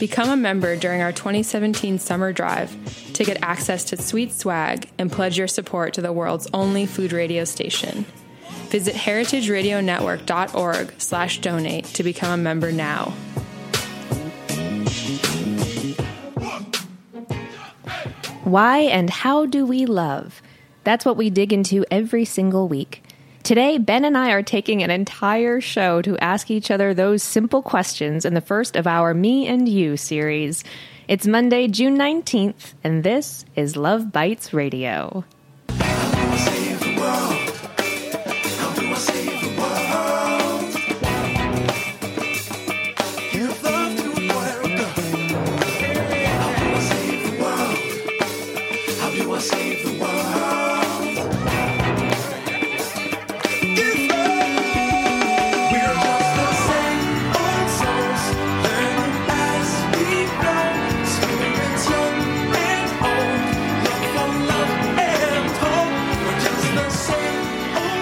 Become a member during our 2017 summer drive to get access to sweet swag and pledge your support to the world's only food radio station. Visit heritageradionetwork.org slash donate to become a member now. Why and how do we love? That's what we dig into every single week. Today, Ben and I are taking an entire show to ask each other those simple questions in the first of our Me and You series. It's Monday, June 19th, and this is Love Bites Radio.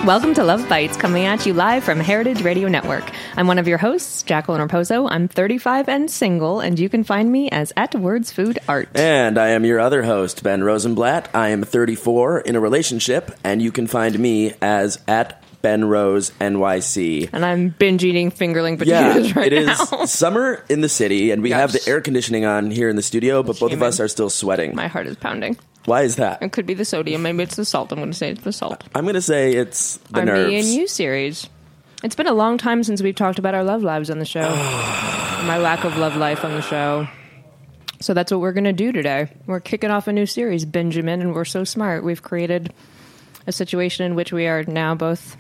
Welcome to Love Bites, coming at you live from Heritage Radio Network. I'm one of your hosts, Jacqueline Raposo. I'm 35 and single, and you can find me as at Words Food Art. And I am your other host, Ben Rosenblatt. I am 34 in a relationship, and you can find me as at Ben Rose NYC. And I'm binge eating fingerling Yeah, potatoes right it is now. summer in the city, and we have the air conditioning on here in the studio, but both of us are still sweating. My heart is pounding. Why is that? It could be the sodium. Maybe it's the salt. I'm going to say it's the salt. I'm going to say it's the our nerves. Me and You series. It's been a long time since we've talked about our love lives on the show. My lack of love life on the show. So that's what we're going to do today. We're kicking off a new series, Benjamin, and we're so smart. We've created a situation in which we are now both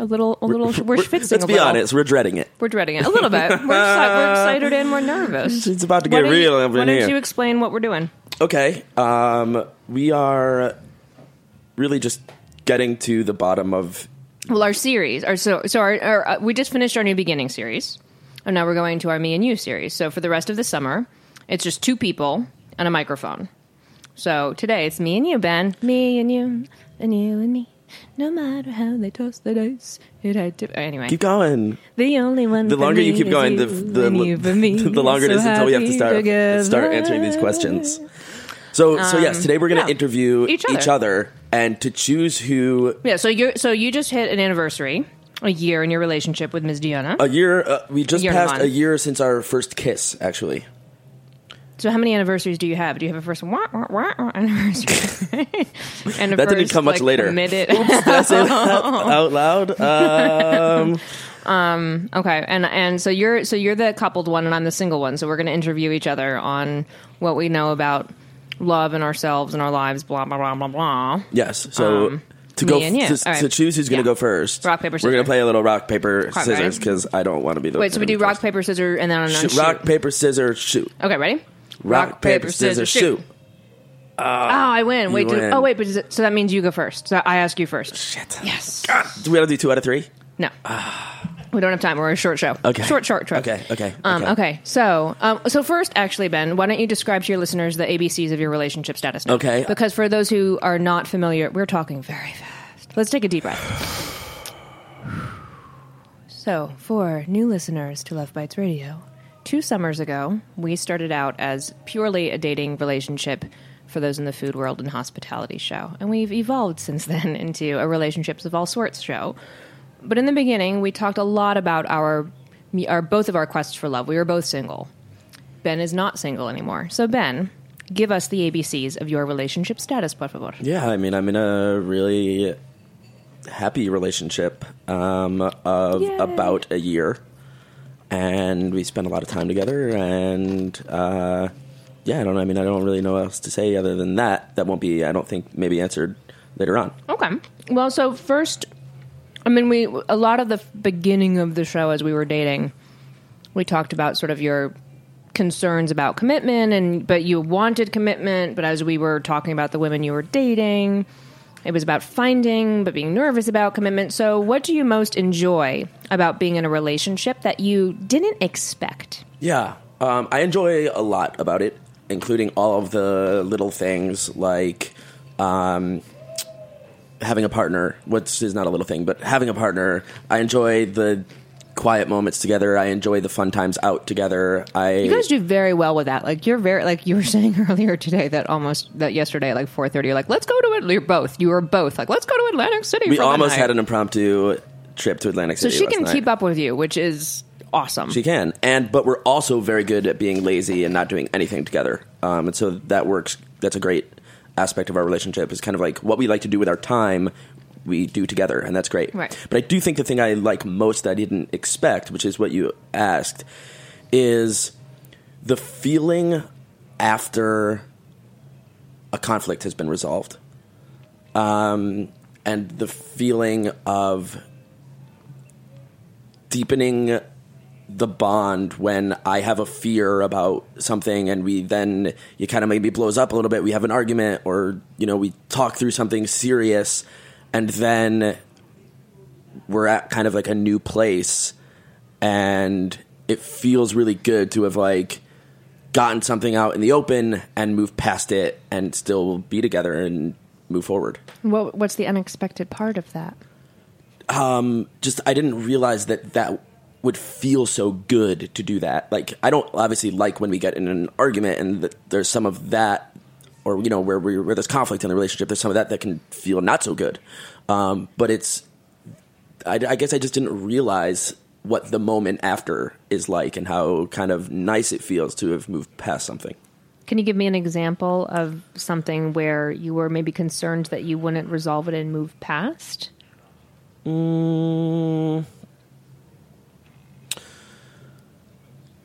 a little, a little. We're, We're- schwitzing Let's a be little. honest, we're dreading it. We're dreading it a little bit. We're, exci- we're excited and we're nervous. It's about to get don't real you- Why don't you explain what we're doing? Okay, um, we are really just getting to the bottom of. Well, our series, our so so our, our uh, we just finished our new beginning series, and now we're going to our me and you series. So for the rest of the summer, it's just two people and a microphone. So today it's me and you, Ben, me and you, and you and me. No matter how they toss the dice, it had to. Anyway, Keep going. the only one. The longer you keep going, the you, the, you me. the longer it So is until we have to start together. start answering these questions. So so yes, today we're going to Um, interview Each each other. other. and to choose who Yeah. So you so you just hit an anniversary, a year in your relationship with Ms. Diana. a year. Uh, we just year passed a year since our first kiss. Actually, So how many anniversaries do you have? Do you have a first wah, wah, wah, wah anniversary? and a That didn't come much like, later. Committed. did I say that out loud? Um, okay, and and so you're so you're the coupled one, and I'm the single one. So we're going to interview each other on what we know about love and ourselves and our lives. Blah blah blah blah blah. Yes. So Um, to go to, right. to choose who's going to Yeah. go first. Rock, paper, We're going to play a little rock paper scissors because I don't want to be the. Wait, so we do rock first. paper scissors and then on Shoot, rock paper scissors shoot. Okay, ready? Rock, paper scissors shoot. Oh, I win. Wait, do- win. oh wait, but is it, so that means you go first. So I ask you first. Shit. Yes. God, do we have to do two out of three? No. We don't have time. We're a short show. Okay. Short, short trip. Okay. Okay. Um, okay. okay. So, um, so first, actually, Ben, why don't you describe to your listeners the ABCs of your relationship status? Now? Okay. Because for those who are not familiar, we're talking very fast. Let's take a deep breath. So, for new listeners to Love Bites Radio, two summers ago, we started out as purely a dating relationship for those in the food world and hospitality show, and we've evolved since then into a relationships of all sorts show. But in the beginning, we talked a lot about our, our both of our quests for love. We were both single. Ben is not single anymore. So Ben, give us the ABCs of your relationship status, por favor. Yeah, I mean, I'm in a really happy relationship um, of Yay. about a year, and we spend a lot of time together. And uh, yeah, I don't. know. I mean, I don't really know what else to say other than that. That won't be. I don't think maybe answered later on. Okay. Well, so first, I mean, we a lot of the beginning of the show as we were dating, we talked about sort of your concerns about commitment, and but you wanted commitment. But as we were talking about the women you were dating, it was about finding, but being nervous about commitment. So, what do you most enjoy about being in a relationship that you didn't expect? Yeah, um, I enjoy a lot about it, including all of the little things like um, having a partner, which is not a little thing, but having a partner. I enjoy the quiet moments together. I enjoy the fun times out together. I You guys do very well with that. Like you're very like you were saying earlier today that almost that yesterday at like four thirty. You're like, let's go to it. You're both. You were both like, let's go to Atlantic City. we almost had an impromptu trip to Atlantic City. So she can night. keep up with you, which is awesome. She can, and but we're also very good at being lazy and not doing anything together. Um, and so that works. That's a great aspect of our relationship. Is kind of like what we like to do with our time. We do together, and that's great. Right. But I do think the thing I like most that I didn't expect, which is what you asked, is the feeling after a conflict has been resolved, um, and the feeling of deepening the bond when I have a fear about something and we then it kind of maybe blows up a little bit. We have an argument or you know we talk through something serious and then we're at kind of like a new place and it feels really good to have like gotten something out in the open and moved past it and still be together and move forward. What, what's the unexpected part of that? Um, just I didn't realize that that would feel so good to do that. Like I don't obviously like when we get in an argument and th- there's some of that, or you know where we, where there's conflict in the relationship. There's some of that that can feel not so good. Um, but it's I, I guess I just didn't realize what the moment after is like and how kind of nice it feels to have moved past something. Can you give me an example of something where you were maybe concerned that you wouldn't resolve it and move past?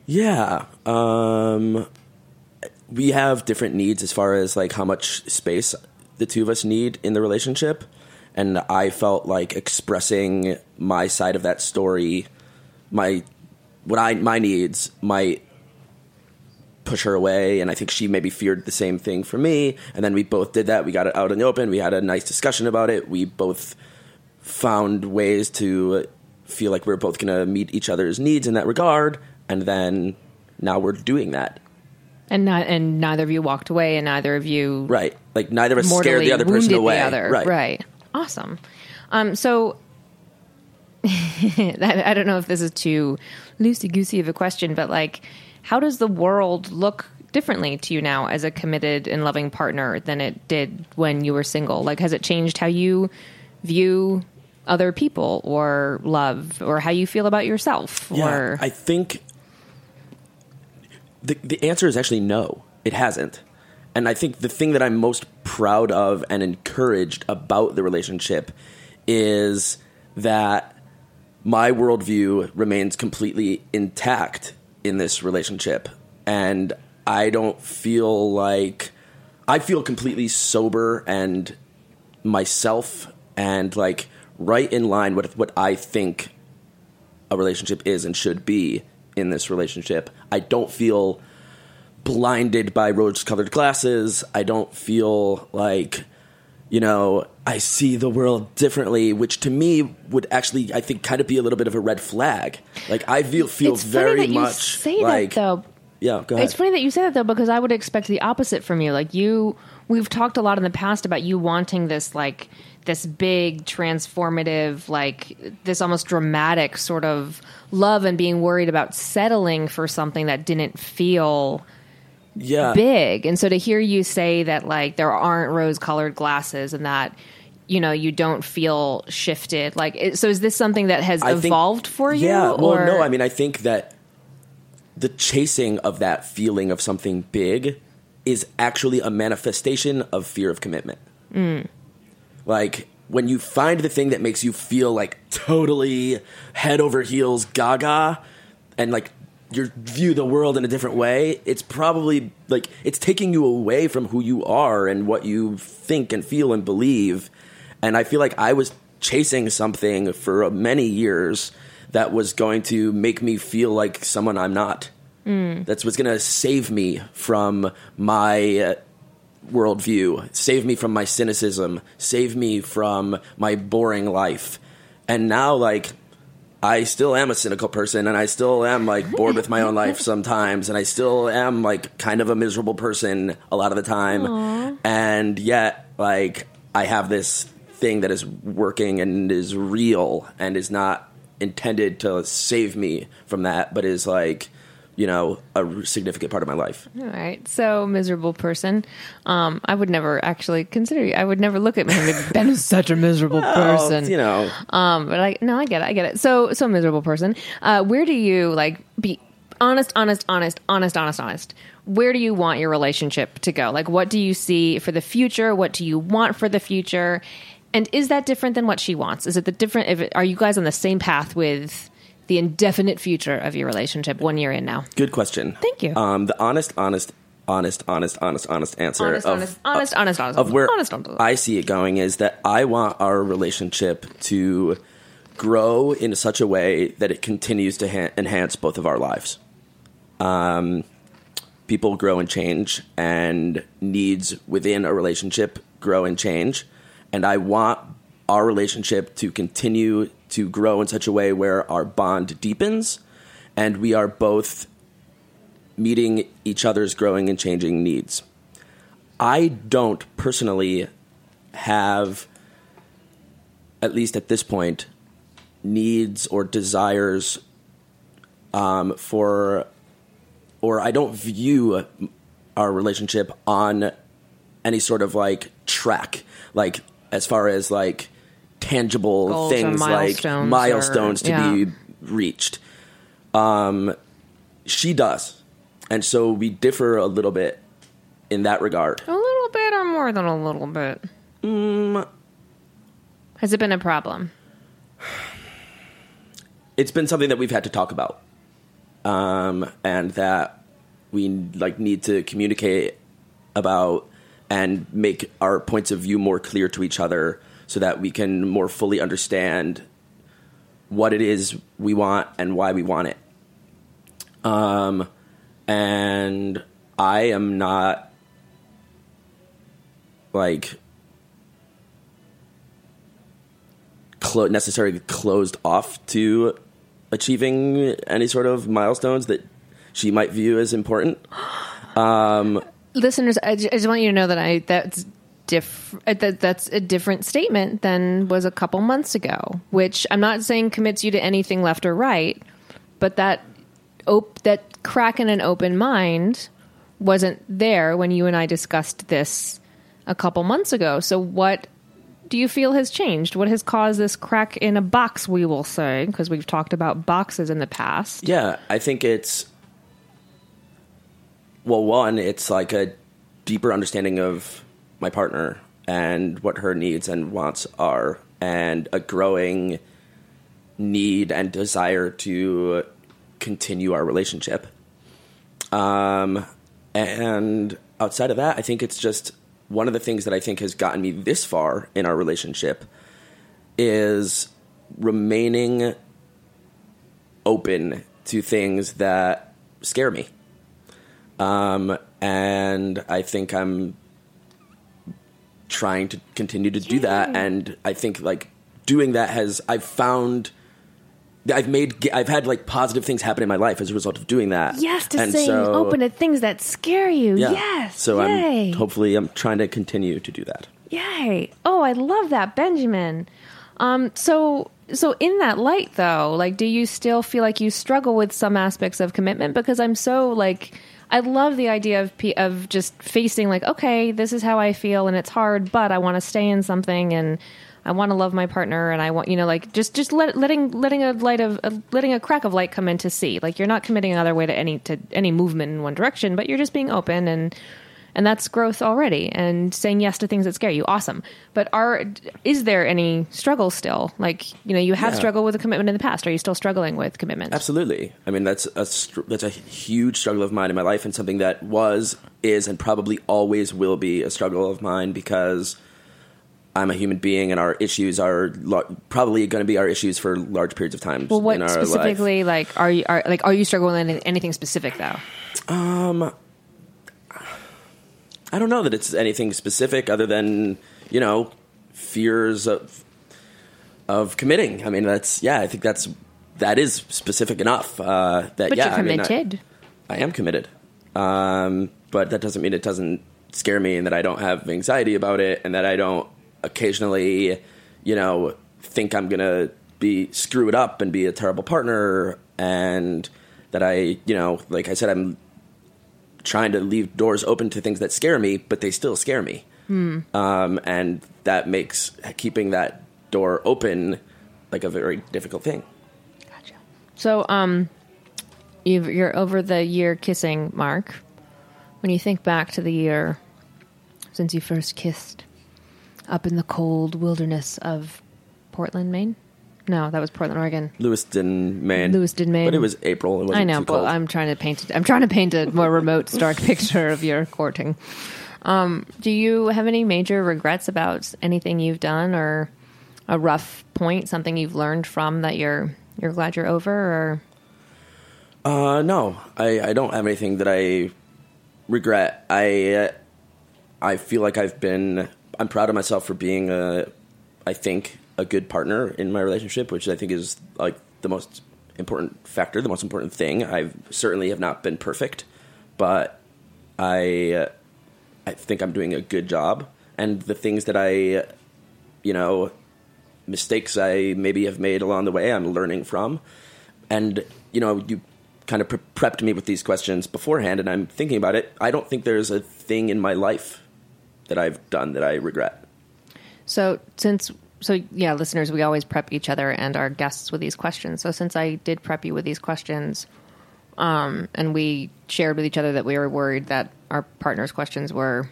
Yeah. Um, we have different needs as far as like how much space the two of us need in the relationship. And I felt like expressing my side of that story, my what I my needs might push her away. And I think she maybe feared the same thing for me. And then we both did that. We got it out in the open. We had a nice discussion about it. We both found ways to feel like we are both going to meet each other's needs in that regard. And then now we're doing that And not, and neither of you walked away, and neither of you right like neither of us scared the other person away the other. right Right. Awesome. Um, so I I don't know if this is too loosey goosey of a question, but like, how does the world look differently to you now as a committed and loving partner than it did when you were single? Like, has it changed how you view other people or love or how you feel about yourself? Yeah, or I think the the answer is actually no. It hasn't. And I think the thing that I'm most proud of and encouraged about the relationship is that my worldview remains completely intact in this relationship. And I don't feel like I feel completely sober and myself and like right in line with what I think a relationship is and should be in this relationship. I don't feel blinded by rose colored glasses. I don't feel like, you know, I see the world differently, which to me would actually, I think, kind of be a little bit of a red flag. Like, I feel, feel it's very funny that much you say like. that though. Yeah, go ahead. It's funny that you say that though, because I would expect the opposite from you. Like you, we've talked a lot in the past about you wanting this like this big transformative, like this almost dramatic sort of love, and being worried about settling for something that didn't feel yeah. big. And so to hear you say that like there aren't rose colored glasses and that you know you don't feel shifted like so is this something that has I think- evolved for you Yeah, well, or no, I mean, I think that the chasing of that feeling of something big is actually a manifestation of fear of commitment. Mm. Like when you find the thing that makes you feel like totally head over heels gaga and like you view the world in a different way, it's probably like it's taking you away from who you are and what you think and feel and believe. And I feel like I was chasing something for many years that was going to make me feel like someone I'm not. That's what's going to save me from my uh, worldview, save me from my cynicism, save me from my boring life. And now, like, I still am a cynical person and I still am like bored with my own life sometimes and I still am like kind of a miserable person a lot of the time. And yet, like, I have this thing that is working and is real and is not intended to save me from that, but is like, you know, a significant part of my life. All right. So, miserable person. Um, I would never actually consider you. I would never look at me Ben is such a miserable person. Oh, you know, Um, but I no, I get it. I get it. So, so miserable person. Uh, where do you like be honest, honest, honest, honest, honest, honest? Where do you want your relationship to go? Like, what do you see for the future? What do you want for the future? And is that different than what she wants? Is it the different? If it, are you guys on the same path with the indefinite future of your relationship one year in now? good question. Thank you. Um, the honest, honest, honest, honest, honest, honest answer Honest, of, honest, honest, honest, honest, of where honest, honest. I see it going is that I want our relationship to grow in such a way that it continues to ha- enhance both of our lives. Um, people grow and change, and needs within a relationship grow and change. And I want our relationship to continue to grow in such a way where our bond deepens and we are both meeting each other's growing and changing needs. I don't personally have, at least at this point, needs or desires um, for, or I don't view our relationship on any sort of like track, like as far as like tangible Goals things like milestones milestones or- to yeah. be reached. Um, she does, and so we differ a little bit in that regard. A little bit or more than a little bit? Mm. Has it been a problem? It's been something that we've had to talk about, um, and that we like need to communicate about and make our points of view more clear to each other, so that we can more fully understand what it is we want and why we want it. Um, and I am not like clo- necessarily closed off to achieving any sort of milestones that she might view as important. Listeners, I ju- I just want you to know that I that's diff uh, that that's a different statement than was a couple months ago. Which I'm not saying commits you to anything left or right, but that op- that crack in an open mind wasn't there when you and I discussed this a couple months ago. So what do you feel has changed? What has caused this crack in a box, we will say, because we've talked about boxes in the past. Yeah, I think it's well, one, it's like a deeper understanding of my partner and what her needs and wants are, and a growing need and desire to continue our relationship. Um, and outside of that, I think it's just one of the things that I think has gotten me this far in our relationship is remaining open to things that scare me. Um, and I think I'm trying to continue to do that. And I think like doing that has, I've found. I've made I've had like positive things happen in my life as a result of doing that. Yes, to And saying so- open to things that scare you. yeah. Yes. So Yay. I'm hopefully I'm trying to continue to do that. Yay! Oh, I love that, Benjamin. Um, so, so in that light, though, like, do you still feel like you struggle with some aspects of commitment? Because I'm so like, I love the idea of of just facing like, okay, this is how I feel, and it's hard, but I want to stay in something, and I want to love my partner, and I want, you know, like, just just let, letting letting a light of letting a crack of light come in to see. Like, you're not committing another way to any to any movement in one direction, but you're just being open and and that's growth already and saying yes to things that scare you awesome but are is there any struggle still like you know you have Yeah. struggled with a commitment in the past are you still struggling with commitment Absolutely. I mean, that's a that's a huge struggle of mine in my life, and something that was, is, and probably always will be a struggle of mine because I'm a human being, and our issues are lar- probably going to be our issues for large periods of time well what our life. specifically like are you are like are you struggling with anything specific though um, I don't know that it's anything specific other than you know fears of of committing. I mean, that's yeah. I think that's that is specific enough. Uh, that but yeah, you're I mean, I- committed I am committed. Um, but that doesn't mean it doesn't scare me and that I don't have anxiety about it and that I don't occasionally, you know, think I'm going to be screw it up and be a terrible partner and that I, you know, like I said, I'm trying to leave doors open to things that scare me, but they still scare me. Um, and that makes keeping that door open like a very difficult thing. Gotcha. So um you've, you're over the year kissing mark when you think back to the year since you first kissed up in the cold wilderness of portland maine no that was portland oregon Lewiston, Maine. Lewiston, Maine. But it was April. It I know, but cold. I'm trying to paint. I'm trying to paint a more remote, stark picture of your courting. Um, do you have any major regrets about anything you've done, or a rough point, something you've learned from that you're you're glad you're over? Or Uh, no, I, I don't have anything that I regret. I uh, I feel like I've been. I'm proud of myself for being a. I think a good partner in my relationship, which I think is like the most important factor, the most important thing. I certainly have not been perfect, but I uh, I think I'm doing a good job, and the things that I, you know, mistakes I maybe have made along the way, I'm learning from. And, you know, you kind of pre- prepped me with these questions beforehand, and I'm thinking about it. I don't think there's a thing in my life that I've done that I regret. so, since so yeah, listeners, we always prep each other and our guests with these questions. So, since I did prep you with these questions, um, and we shared with each other that we were worried that our partners' questions were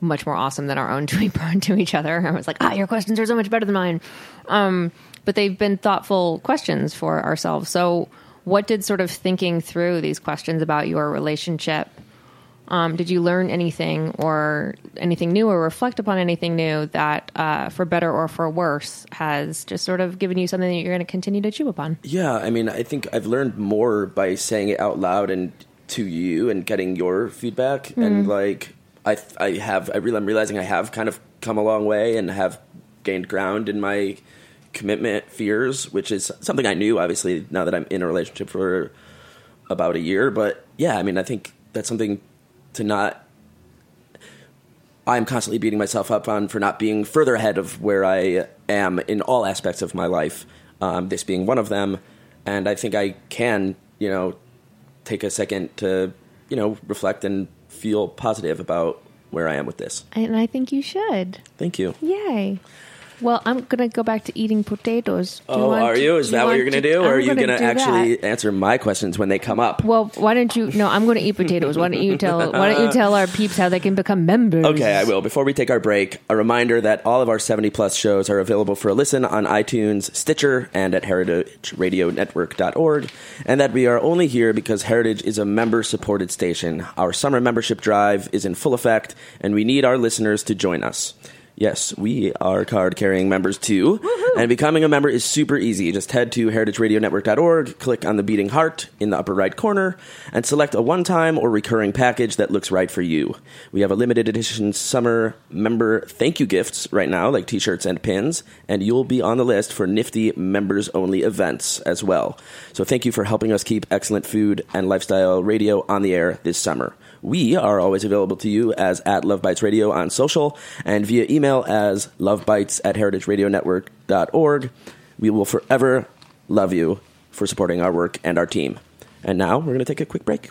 much more awesome than our own to, to each other. I was like, ah, your questions are so much better than mine. Um, but they've been thoughtful questions for ourselves. So, what did sort of thinking through these questions about your relationship? Um, did you learn anything or anything new or reflect upon anything new that, uh, for better or for worse, has just sort of given you something that you're going to continue to chew upon? Yeah, I mean, I think I've learned more by saying it out loud and to you and getting your feedback. And like, I I have I really I'm realizing I have kind of come a long way and have gained ground in my commitment fears, which is something I knew obviously now that I'm in a relationship for about a year. But yeah, I mean, I think that's something to not I'm constantly beating myself up on for not being further ahead of where I am in all aspects of my life. Um, this being one of them, and I think I can, you know, take a second to, you know, reflect and feel positive about where I am with this. And I think you should. Thank you. Yay. Well, I'm gonna go back to eating potatoes. Do Oh, want are you? Is that what you're going to to- do? Or I'm are you going to actually that. answer my questions when they come up? Well, why don't you? No, I'm going to eat potatoes. Why don't you tell? Why don't you tell our peeps how they can become members? Okay, I will. Before we take our break, a reminder that all of our 70 plus shows are available for a listen on iTunes, Stitcher, and at heritageradionetwork.org, and that we are only here because Heritage is a member supported station. Our summer membership drive is in full effect, and we need our listeners to join us. Yes, we are card carrying members too. And becoming a member is super easy. Just head to heritageradionetwork.org, click on the beating heart in the upper right corner, and select a one time or recurring package that looks right for you. We have a limited edition summer member thank you gifts right now, like t shirts and pins, and you'll be on the list for nifty members only events as well. So thank you for helping us keep excellent food and lifestyle radio on the air this summer. We are always available to you as at Love Bites Radio on social and via email as lovebites at heritageradionetwork.org. We will forever love you for supporting our work and our team. And now we're going to take a quick break.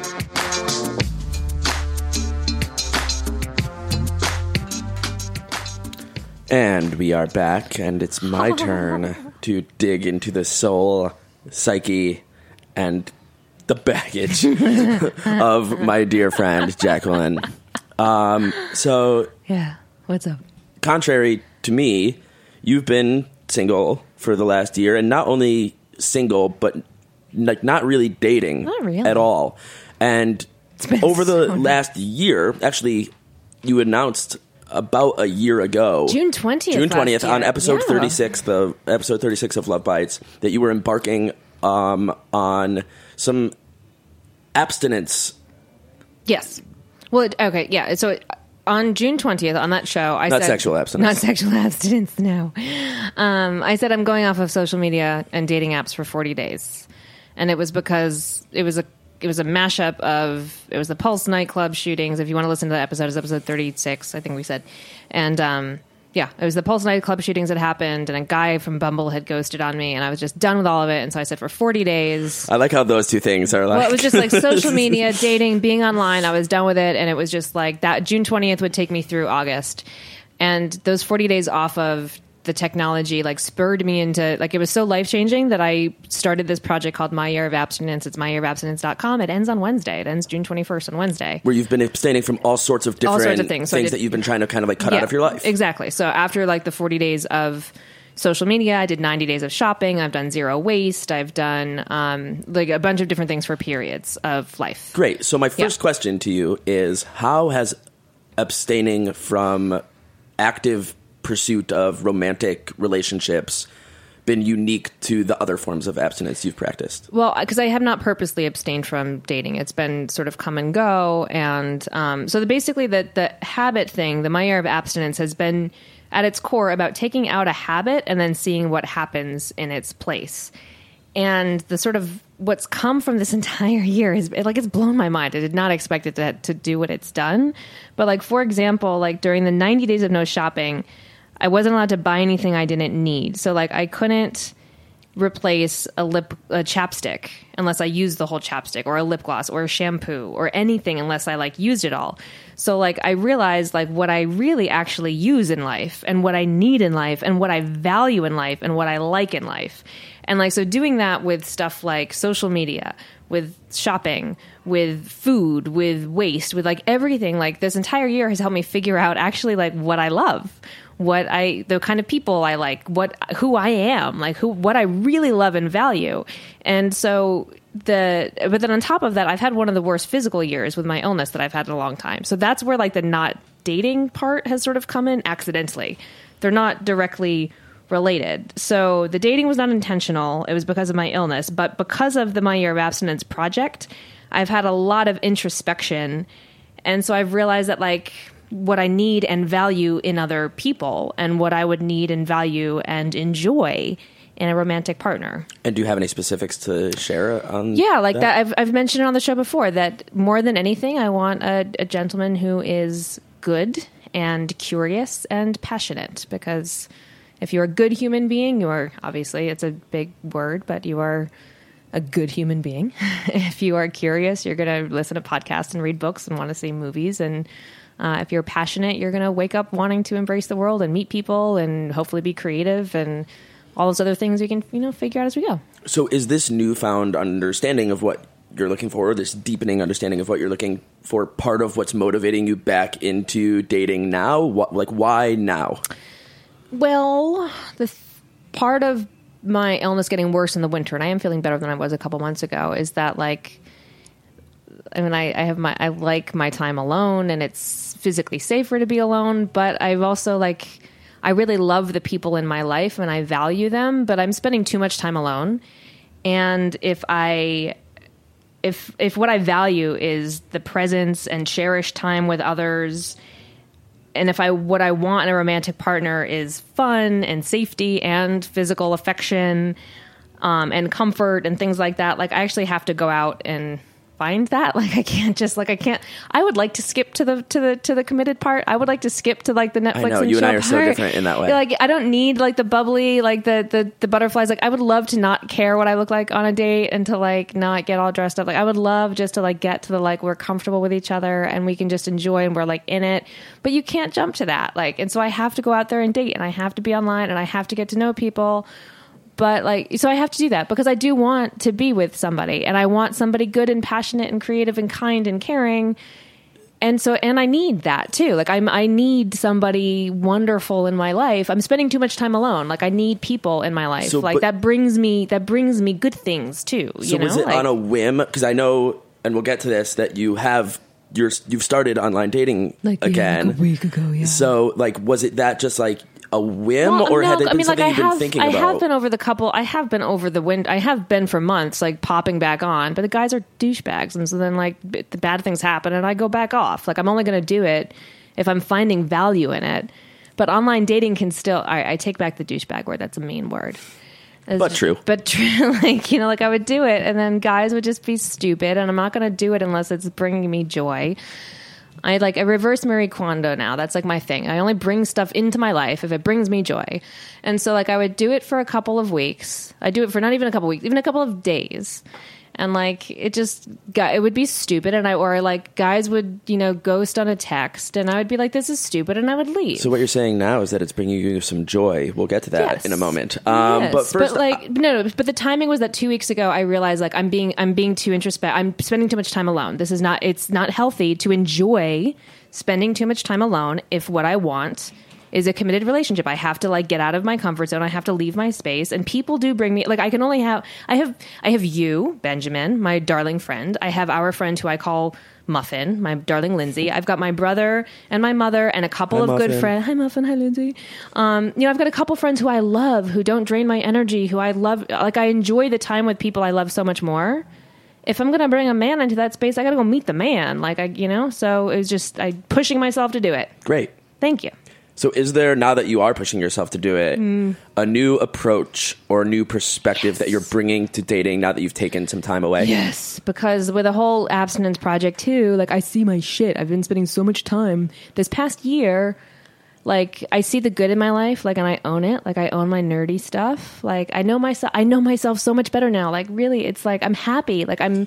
And we are back, and it's my turn to dig into the soul, psyche, and the baggage of my dear friend, Jacqueline. Um, so, Yeah. What's up? contrary to me, you've been single for the last year, and not only single, but like not really dating Not really. at all. And over the so last year, actually, you announced about a year ago, June 20th June twentieth, on episode Yeah. thirty six, the episode thirty six of Love Bites, that you were embarking um, on some abstinence. Yes. Well, it- okay, yeah. So on June 20th, on that show, I Not said sexual abstinence. Not sexual abstinence. No. Um, I said I'm going off of social media and dating apps for 40 days, and it was because it was a it was a mashup of it was the Pulse nightclub shootings. If you want to listen to that episode, it's episode 36, I think we said, and um, yeah, it was the Pulse nightclub shootings that happened, and a guy from Bumble had ghosted on me, and I was just done with all of it, and so I said for 40 days. I like how those two things are like. Well, it was just like social media, dating, being online. I was done with it, and it was just like that. June twentieth would take me through August, and those forty days off of the technology like spurred me into like it was so life changing that I started this project called My Year of Abstinence. It's myyearofabstinence.com. It ends on Wednesday. It ends June twenty first on Wednesday. where you've been abstaining from all sorts of different All sorts of things. So did- that you've been trying to kind of like cut out of your life. Exactly. So after like the 40 days of social media, I did 90 days of shopping. I've done zero waste. I've done um, like a bunch of different things for periods of life. Great. So my first Yeah. question to you is how has abstaining from active pursuit of romantic relationships been unique to the other forms of abstinence you've practiced? Well, because I have not purposely abstained from dating. It's been sort of come and go, and um, so the, basically the the habit thing, the my year of abstinence, has been at its core about taking out a habit and then seeing what happens in its place. And the sort of what's come from this entire year is like it's blown my mind. I did not expect it to to do what it's done. But like for example, like during the 90 days of no shopping, I wasn't allowed to buy anything I didn't need. So like I couldn't replace a lip a chapstick unless I used the whole chapstick or a lip gloss or a shampoo or anything unless I like used it all. So like I realized like what I really actually use in life and what I need in life and what I value in life and what I like in life. And like so doing that with stuff like social media, with shopping, with food, with waste, with like everything like this entire year has helped me figure out actually like what I love what I the kind of people I like, what who I am, like who what I really love and value. And so the but then on top of that, I've had one of the worst physical years with my illness that I've had in a long time. So that's where like the not dating part has sort of come in accidentally. They're not directly related. So the dating was not intentional. It was because of my illness, but because of the My Year of Abstinence project, I've had a lot of introspection. And so I've realized that like what I need and value in other people and what I would need and value and enjoy in a romantic partner. And do you have any specifics to share on? Yeah, like that. that I've, I've mentioned it on the show before that more than anything, I want a, a gentleman who is good and curious and passionate because if you're a good human being, you are obviously, it's a big word, but you are a good human being. if you are curious, you're going to listen to podcasts and read books and want to see movies and uh, if you're passionate, you're going to wake up wanting to embrace the world and meet people and hopefully be creative and all those other things we can, you know, figure out as we go. So is this newfound understanding of what you're looking for, this deepening understanding of what you're looking for, part of what's motivating you back into dating now? What, like, why now? Well, the th- part of my illness getting worse in the winter, and I am feeling better than I was a couple months ago, is that like I mean, I, I, have my, I like my time alone and it's physically safer to be alone, but I've also like, I really love the people in my life and I value them, but I'm spending too much time alone. And if I, if, if what I value is the presence and cherished time with others, and if I, what I want in a romantic partner is fun and safety and physical affection, um, and comfort and things like that, like I actually have to go out and, find that. Like I can't just like I can't. I would like to skip to the to the to the committed part. I would like to skip to like the Netflix. I know and you and I are part. so different in that way. Like I don't need like the bubbly like the the the butterflies. Like I would love to not care what I look like on a date and to like not get all dressed up. Like I would love just to like get to the like we're comfortable with each other and we can just enjoy and we're like in it. But you can't jump to that. Like and so I have to go out there and date and I have to be online and I have to get to know people but like so i have to do that because i do want to be with somebody and i want somebody good and passionate and creative and kind and caring. And so and i need that too. Like i'm i need somebody wonderful in my life. I'm spending too much time alone. Like i need people in my life. So, like but, that brings me that brings me good things too so know? was it like, on a whim? Because i know and we'll get to this that you have you're you've started online dating like, again yeah, like a week ago yeah. So like was it that just like a whim, well, or no, had it been I mean, something like, you've been thinking I about? I have been over the couple. I have been over the wind. I have been for months, like popping back on. But the guys are douchebags, and so then like the bad things happen, and I go back off. Like I'm only going to do it if I'm finding value in it. But online dating can still. I, I take back the douchebag word. That's a mean word. It's but true. But true. Like you know, like I would do it, and then guys would just be stupid, and I'm not going to do it unless it's bringing me joy. I like a reverse Marie Kondo now. That's like my thing. I only bring stuff into my life if it brings me joy. And so like I would do it for a couple of weeks. I do it for not even a couple of weeks, even a couple of days and like it just got it would be stupid and i or like guys would you know ghost on a text and i would be like this is stupid and i would leave so what you're saying now is that it's bringing you some joy we'll get to that yes. in a moment um, yes. but first but like no no but the timing was that two weeks ago i realized like i'm being i'm being too introspect i'm spending too much time alone this is not it's not healthy to enjoy spending too much time alone if what i want is a committed relationship. I have to like get out of my comfort zone. I have to leave my space. And people do bring me like I can only have I have I have you, Benjamin, my darling friend. I have our friend who I call Muffin, my darling Lindsay. I've got my brother and my mother and a couple hi, of Muffin. good friends. Hi Muffin, hi Lindsay. Um, you know, I've got a couple friends who I love, who don't drain my energy, who I love like I enjoy the time with people I love so much more if I'm going to bring a man into that space, I got to go meet the man. Like I, you know, so it was just I pushing myself to do it. Great. Thank you. So, is there now that you are pushing yourself to do it, Mm. a new approach or a new perspective that you're bringing to dating now that you've taken some time away? Yes, because with the whole abstinence project too, like I see my shit. I've been spending so much time this past year. like I see the good in my life, like and I own it. Like I own my nerdy stuff. Like I know myself I know myself so much better now. Like really it's like I'm happy. Like I'm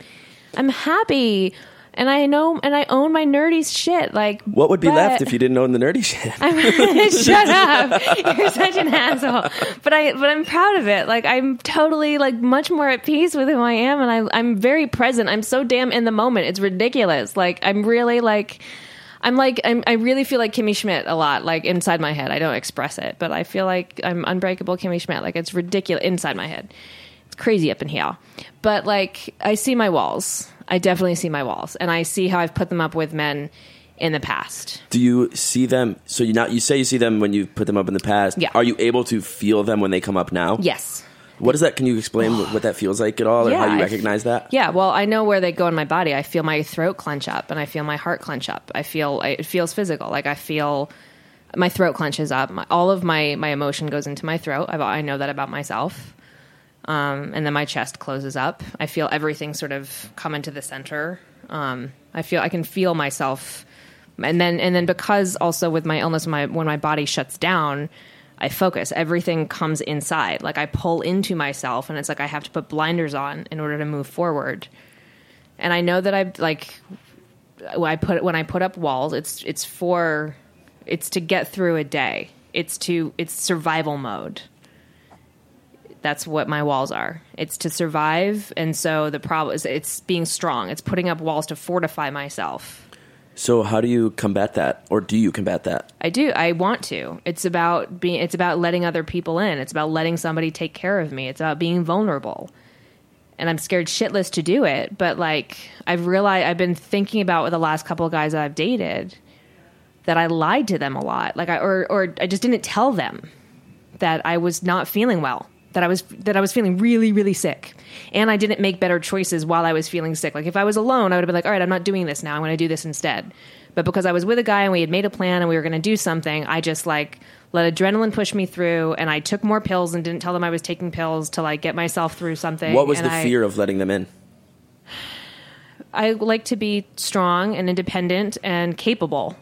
I'm happy. And I know and I own my nerdy shit. Like What would be but- left if you didn't own the nerdy shit? Shut up. You're such an asshole. But I but I'm proud of it. Like I'm totally like much more at peace with who I am and I I'm very present. I'm so damn in the moment. It's ridiculous. Like I'm really like I'm like I'm, I really feel like Kimmy Schmidt a lot, like inside my head. I don't express it, but I feel like I'm unbreakable Kimmy Schmidt. Like it's ridiculous inside my head. It's crazy up in here. But like I see my walls. I definitely see my walls, and I see how I've put them up with men in the past. Do you see them? So you not you say you see them when you put them up in the past. Yeah. Are you able to feel them when they come up now? Yes. What is that? Can you explain what that feels like at all, or Yeah, how you recognize that? Yeah, well, I know where they go in my body. I feel my throat clench up, and I feel my heart clench up. I feel it feels physical. Like I feel my throat clenches up. My, all of my my emotion goes into my throat. I've, I know that about myself. Um, and then my chest closes up. I feel everything sort of come into the center. Um, I feel I can feel myself, and then and then because also with my illness, my when my body shuts down, I focus. Everything comes inside. Like I pull into myself, and it's like I have to put blinders on in order to move forward. And I know that I like when I put when I put up walls. It's it's for it's to get through a day. It's to it's survival mode. That's what my walls are. It's to survive, and so the problem is it's being strong. It's putting up walls to fortify myself. So how do you combat that, or do you combat that? I do. I want to. It's about being. It's about letting other people in. It's about letting somebody take care of me. It's about being vulnerable. And I'm scared shitless to do it. But like I've realized, I've been thinking about with the last couple of guys that I've dated that I lied to them a lot. Like I or or I just didn't tell them that I was not feeling well. That I was that I was feeling really really sick, and I didn't make better choices while I was feeling sick. Like if I was alone, I would have been like, all right, I'm not doing this now. I'm going to do this instead. But because I was with a guy and we had made a plan and we were going to do something, I just like let adrenaline push me through, and I took more pills and didn't tell them I was taking pills to like get myself through something. What was And the I- fear of letting them in? I like to be strong and independent and capable.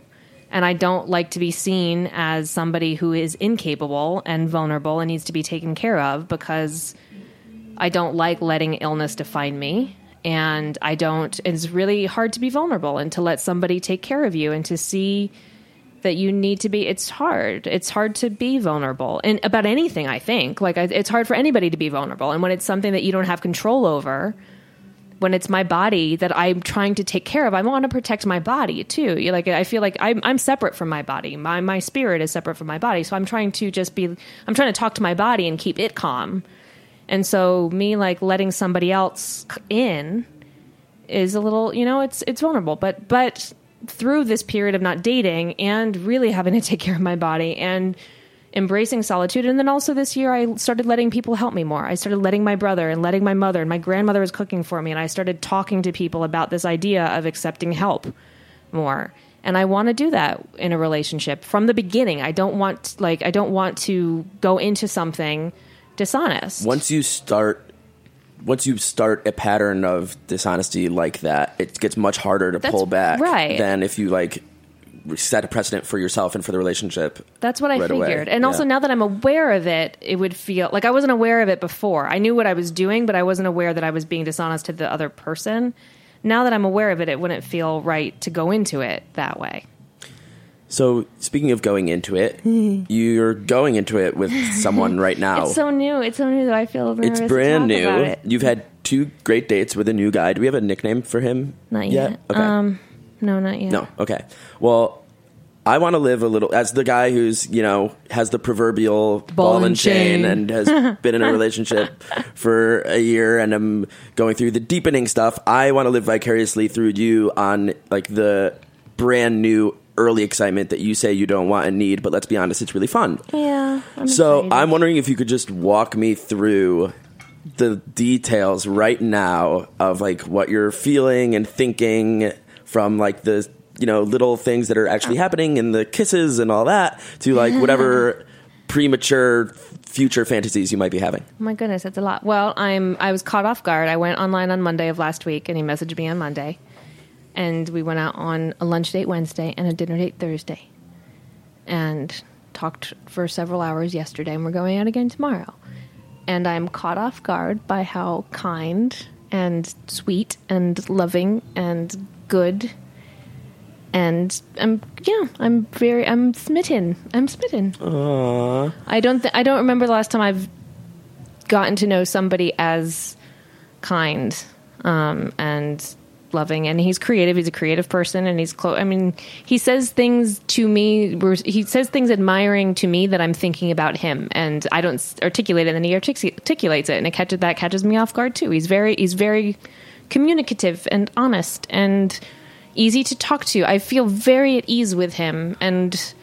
And I don't like to be seen as somebody who is incapable and vulnerable and needs to be taken care of because I don't like letting illness define me. And I don't, it's really hard to be vulnerable and to let somebody take care of you and to see that you need to be, it's hard. It's hard to be vulnerable. And about anything, I think. Like, it's hard for anybody to be vulnerable. And when it's something that you don't have control over, when it's my body that I'm trying to take care of, I want to protect my body too. You Like I feel like I'm I'm separate from my body. My my spirit is separate from my body. So I'm trying to just be I'm trying to talk to my body and keep it calm. And so me like letting somebody else in is a little, you know, it's it's vulnerable. But but through this period of not dating and really having to take care of my body and embracing solitude and then also this year I started letting people help me more. I started letting my brother and letting my mother and my grandmother was cooking for me and I started talking to people about this idea of accepting help more. And I want to do that in a relationship from the beginning. I don't want like I don't want to go into something dishonest. Once you start, once you start a pattern of dishonesty like that, it gets much harder to That's pull back right. than if you like set a precedent for yourself and for the relationship. That's what I right away. figured. And also now that I'm aware of it, it would feel like I wasn't aware of it before. I knew what I was doing, but I wasn't aware that I was being dishonest to the other person. Now that I'm aware of it, it wouldn't feel right to go into it that way. So speaking of going into it, you're going into it with someone right now. It's so new. It's so new that I feel nervous. It's brand new. it. You've had two great dates with a new guy. Do we have a nickname for him? Not yet. Okay. Um, no, not yet. No. Okay. Well, I want to live a little as the guy who's you know has the proverbial ball, and chain, chain. and has been in a relationship for a year and I'm going through the deepening stuff. I want to live vicariously through you on like the brand new early excitement that you say you don't want and need, but let's be honest, it's really fun. Yeah. I'm So excited. I'm wondering if you could just walk me through the details right now of like what you're feeling and thinking from like the you know little things that are actually happening and the kisses and all that to like whatever premature future fantasies you might be having. Oh my goodness, that's a lot. Well, I'm I was caught off guard. I went online on Monday of last week, and he messaged me on Monday, and we went out on a lunch date Wednesday and a dinner date Thursday, and talked for several hours yesterday, and we're going out again tomorrow. And I'm caught off guard by how kind and sweet and loving and good. And I'm yeah, I'm very I'm smitten. I'm smitten. Aww. I don't th- I don't remember the last time I've gotten to know somebody as kind um, and loving and he's creative he's a creative person and he's close i mean he says things to me he says things admiring to me that i'm thinking about him and i don't articulate it and then he articulates it and it catches that catches me off guard too he's very he's very communicative and honest and easy to talk to i feel very at ease with him and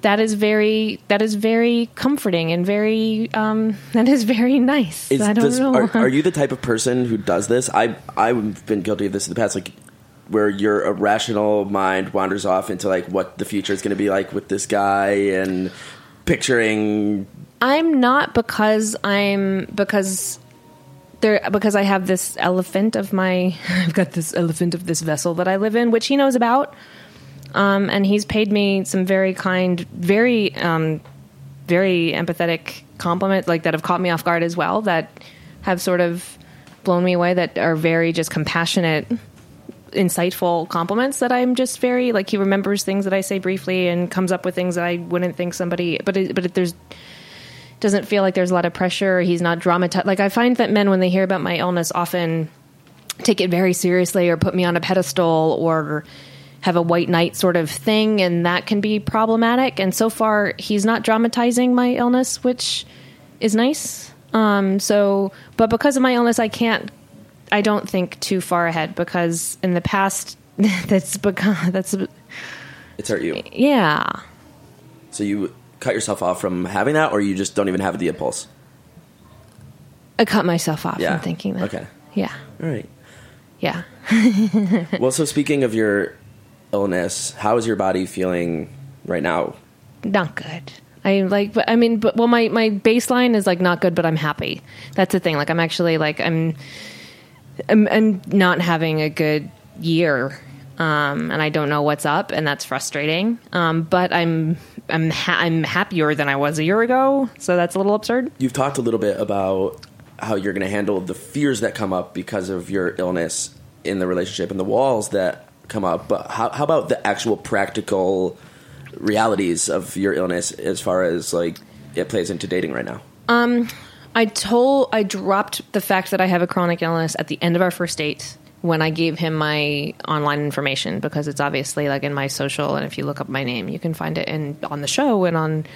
that is very that is very comforting and very um that is very nice Is, i don't know Are, are you the type of person who does this? I I've been guilty of this in the past, like where your irrational mind wanders off into like what the future is going to be like with this guy and picturing. I'm not because I'm because there because I have this elephant of my I've got this elephant of this vessel that I live in, which he knows about. Um, and he's paid me some very kind, very um, very empathetic compliment like that have caught me off guard as well that have sort of blown me away that are very just compassionate insightful compliments that I'm just very like he remembers things that I say briefly and comes up with things that I wouldn't think somebody but it, but it, there's doesn't feel like there's a lot of pressure he's not dramatized. Like I find that men when they hear about my illness often take it very seriously or put me on a pedestal or have a white knight sort of thing and that can be problematic. And so far he's not dramatizing my illness which is nice. Um so but because of my illness I can't I don't think too far ahead because in the past that's become that's It's hurt you, yeah. So you cut yourself off from having that, or you just don't even have the impulse. I cut myself off Yeah. from thinking that Okay. yeah All right. yeah Well, so speaking of your illness, how is your body feeling right now? not good. I like, but I mean, but well, my my baseline is like not good, but I'm happy. That's the thing. Like, I'm actually like I'm, I'm, I'm not having a good year, um, and I don't know what's up, and that's frustrating. Um, but I'm I'm ha- I'm happier than I was a year ago, so that's a little absurd. You've talked a little bit about how you're going to handle the fears that come up because of your illness in the relationship and the walls that come up. But how, how about the actual practical realities of your illness as far as like it plays into dating right now? Um, I told I dropped the fact that I have a chronic illness at the end of our first date when I gave him my online information because it's obviously like in my social and if you look up my name you can find it in on the show and on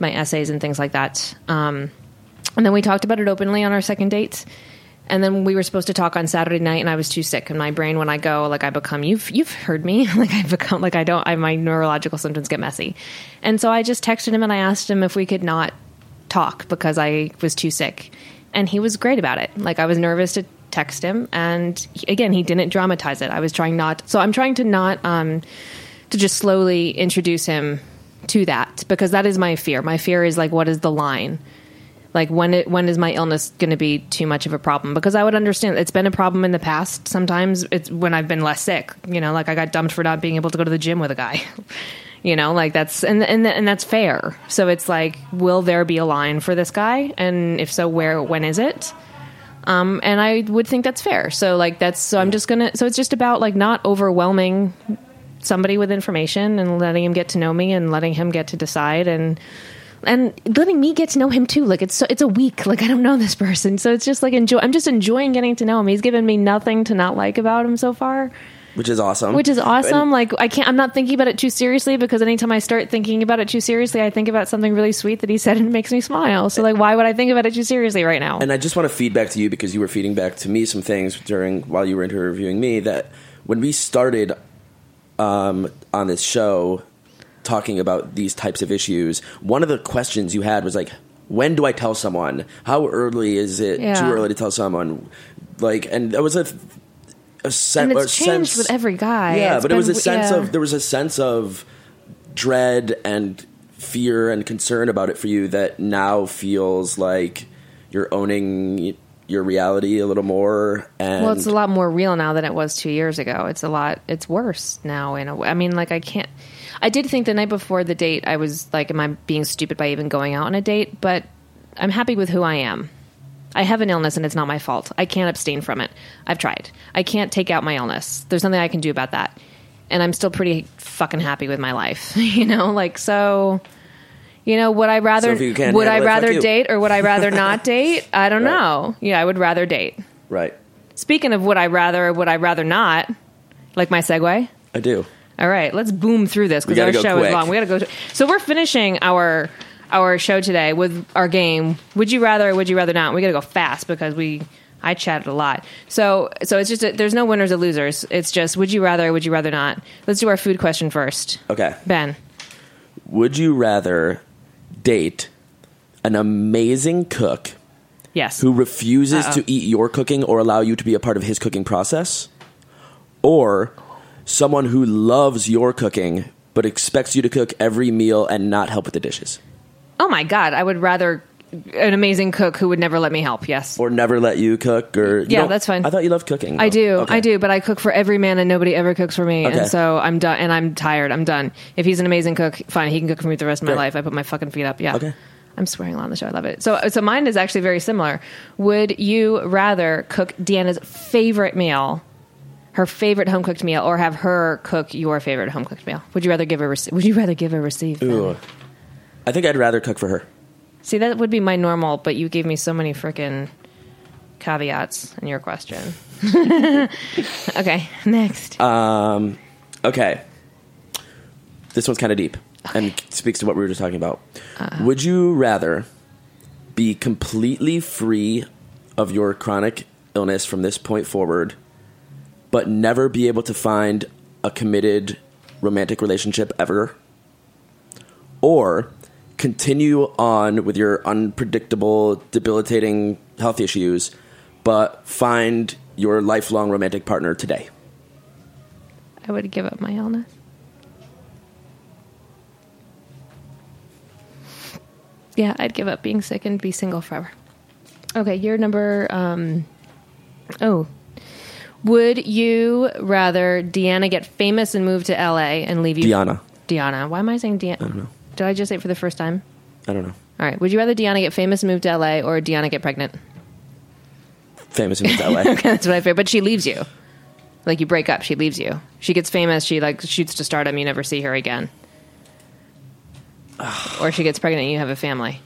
my essays and things like that. Um, and then we talked about it openly on our second date. And then we were supposed to talk on Saturday night, and I was too sick. And my brain, when I go, like I become, you've you've heard me, like I become, like I don't, I, my neurological symptoms get messy. And so I just texted him and I asked him if we could not talk because I was too sick. And he was great about it. Like I was nervous to text him, and he, again, he didn't dramatize it. I was trying not. So I'm trying to not um, to just slowly introduce him to that because that is my fear. My fear is like, what is the line? Like when it when is my illness going to be too much of a problem? Because I would understand it's been a problem in the past. Sometimes it's when I've been less sick. You know, like I got dumped for not being able to go to the gym with a guy. You know, like that's and and and that's fair. So it's like, will there be a line for this guy? And if so, where? When is it? Um, and I would think that's fair. So like that's so I'm just gonna. So it's just about like not overwhelming somebody with information and letting him get to know me and letting him get to decide and and letting me get to know him too. Like it's so, it's a week. Like I don't know this person, so it's just like enjoy. I'm just enjoying getting to know him. He's given me nothing to not like about him so far, Which is awesome. which is awesome. And- like I can't. I'm not thinking about it too seriously because anytime I start thinking about it too seriously, I think about something really sweet that he said and it makes me smile. So like, why would I think about it too seriously right now? And I just want to feed back to you because you were feeding back to me some things during while you were interviewing me that when we started um, on this show talking about these types of issues, one of the questions you had was like, "When do I tell someone? How early is it Yeah. too early to tell someone?" Like, and there was a a, sen- and it's changed sense, with every guy. yeah, It's but it was a sense yeah. of there was a sense of dread and fear and concern about it for you that now feels like you're owning your reality a little more. And Well, it's a lot more real now than it was two years ago. It's a lot. It's worse now in a way. I mean, like I can't. I did think the night before the date, I was like, "Am I being stupid by even going out on a date?" But I'm happy with who I am. I have an illness and it's not my fault. I can't abstain from it. I've tried. I can't take out my illness. There's nothing I can do about that. And I'm still pretty fucking happy with my life. you know, like so. You know, would I rather if would I rather date or would I rather not date? I don't Right. know. Yeah, I would rather date. right. Speaking of would I rather or would I rather not, like my segue. I do. All right, let's boom through this because our show quick. is long. We got to go. So we're finishing our our show today with our game. Would you rather? or Would you rather not? We got to go fast because we I chatted a lot. So so it's just a, there's no winners or losers. It's just would you rather? or Would you rather not? Let's do our food question first. Okay. Ben. Would you rather date an amazing cook Yes. who refuses Uh-oh. to eat your cooking or allow you to be a part of his cooking process? Or someone who loves your cooking but expects you to cook every meal and not help with the dishes? Oh my god, I would rather an amazing cook who would never let me help. Yes. Or never let you cook? Or you Yeah, that's fine. I thought you loved cooking. I do, Okay. I do, but I cook for every man, and nobody ever cooks for me, Okay. and so I'm done. And I'm tired. I'm done. If he's an amazing cook, fine, he can cook for me the rest of my Great. life. I put my fucking feet up. Yeah. Okay. I'm swearing a lot on the show. I love it. So, so mine is actually very similar. Would you rather cook Deanna's favorite meal, her favorite home cooked meal, or have her cook your favorite home cooked meal? Would you rather give her? Rec- would you rather give or receive? Ooh. I think I'd rather cook for her. See, that would be my normal, but you gave me so many freaking caveats in your question. okay, next. Um, okay. This one's kind of deep and speaks to what we were just talking about. Uh-huh. Would you rather be completely free of your chronic illness from this point forward, but never be able to find a committed romantic relationship ever? Or continue on with your unpredictable, debilitating health issues, but find your lifelong romantic partner today? I would give up my illness. Yeah, I'd give up being sick and be single forever. Okay, your number. Um, oh, would you rather Deanna get famous and move to LA and leave you? Deanna. Deanna. Why am I saying Deanna? I don't know. Did I just say it for the first time? I don't know. All right. Would you rather Deanna get famous and move to LA or Deanna get pregnant? Famous in LA. That's what I feel. But she leaves you. Like you break up, she leaves you. She gets famous, she like shoots to stardom, you never see her again. or she gets pregnant, and you have a family.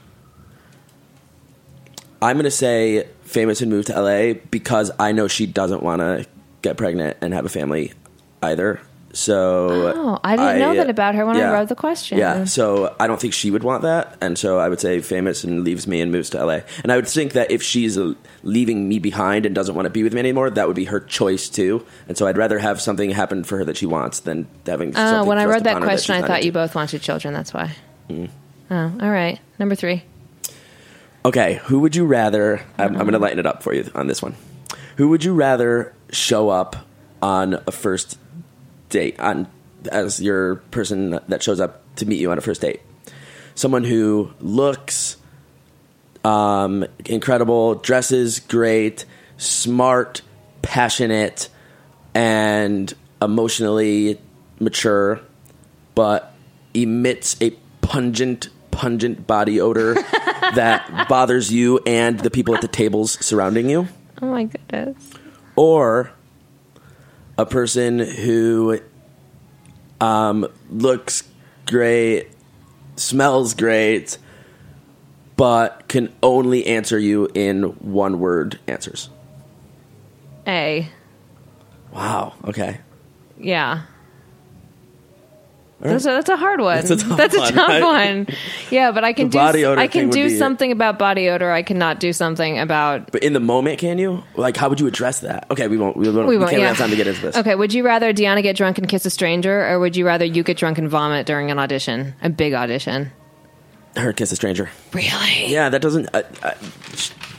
I'm gonna say famous and move to LA because I know she doesn't want to get pregnant and have a family either. So Oh, I didn't know that about her when I wrote the question. Yeah, so I don't think she would want that, and so I would say famous and leaves me and moves to LA. And I would think that if she's leaving me behind and doesn't want to be with me anymore, that would be her choice too. And so I'd rather have something happen for her that she wants than having. Something when I read that question, she's I thought you into. both wanted children. That's why. Mm. Oh, all right. Number three. Okay, who would you rather? I'm, I'm going to lighten it up for you on this one. Who would you rather show up on a first date on as your person that shows up to meet you on a first date? Someone who looks um, incredible, dresses great, smart, passionate, and emotionally mature, but emits a pungent, pungent body odor that bothers you and the people at the tables surrounding you, Oh my goodness. or a person who um, looks great, smells great, but can only answer you in one word answers. A. Wow. Okay. Yeah. That's, a, that's a hard one. That's a tough That's a one, tough right? one. Yeah, but I can do. I can do something about body odor. I cannot do something about. But in the moment, can you? Like, how would you address that? Okay, we won't. We, won't, We won't, we can't yeah. have time to get into this. Okay, would you rather Deanna get drunk and kiss a stranger, or would you rather you get drunk and vomit during an audition, a big audition? Her kiss a stranger. Really? Yeah, that doesn't. I, I,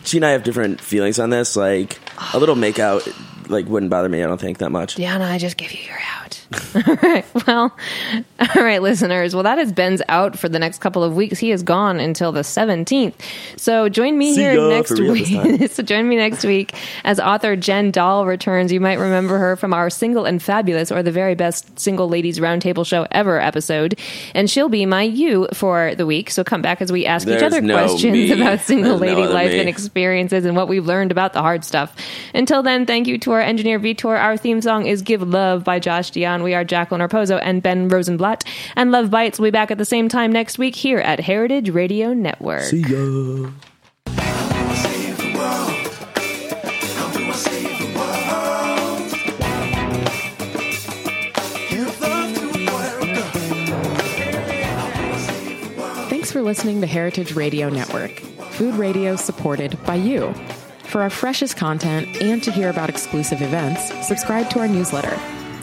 she and I have different feelings on this. Like a little makeout like wouldn't bother me. I don't think that much. Deanna, I just give you your out. All right. Well, all right, listeners. Well, that is Ben's out for the next couple of weeks. He is gone until the 17th. So join me See here ya next for real this week. so join me next week as author Jen Doll returns. You might remember her from our Single and Fabulous or the very best Single Ladies Roundtable Show ever episode. And she'll be my you for the week. So come back as we ask each other no questions me. about single There's lady other life me. and experiences and what we've learned about the hard stuff. Until then, thank you to our engineer Vitor. Our theme song is Give Love by Josh Dion. We are Jacqueline Raposo and Ben Rosenblatt. And Love Bites will be back at the same time next week here at Heritage Radio Network. See ya. Thanks for listening to Heritage Radio Network, food radio supported by you. For our freshest content and to hear about exclusive events, subscribe to our newsletter.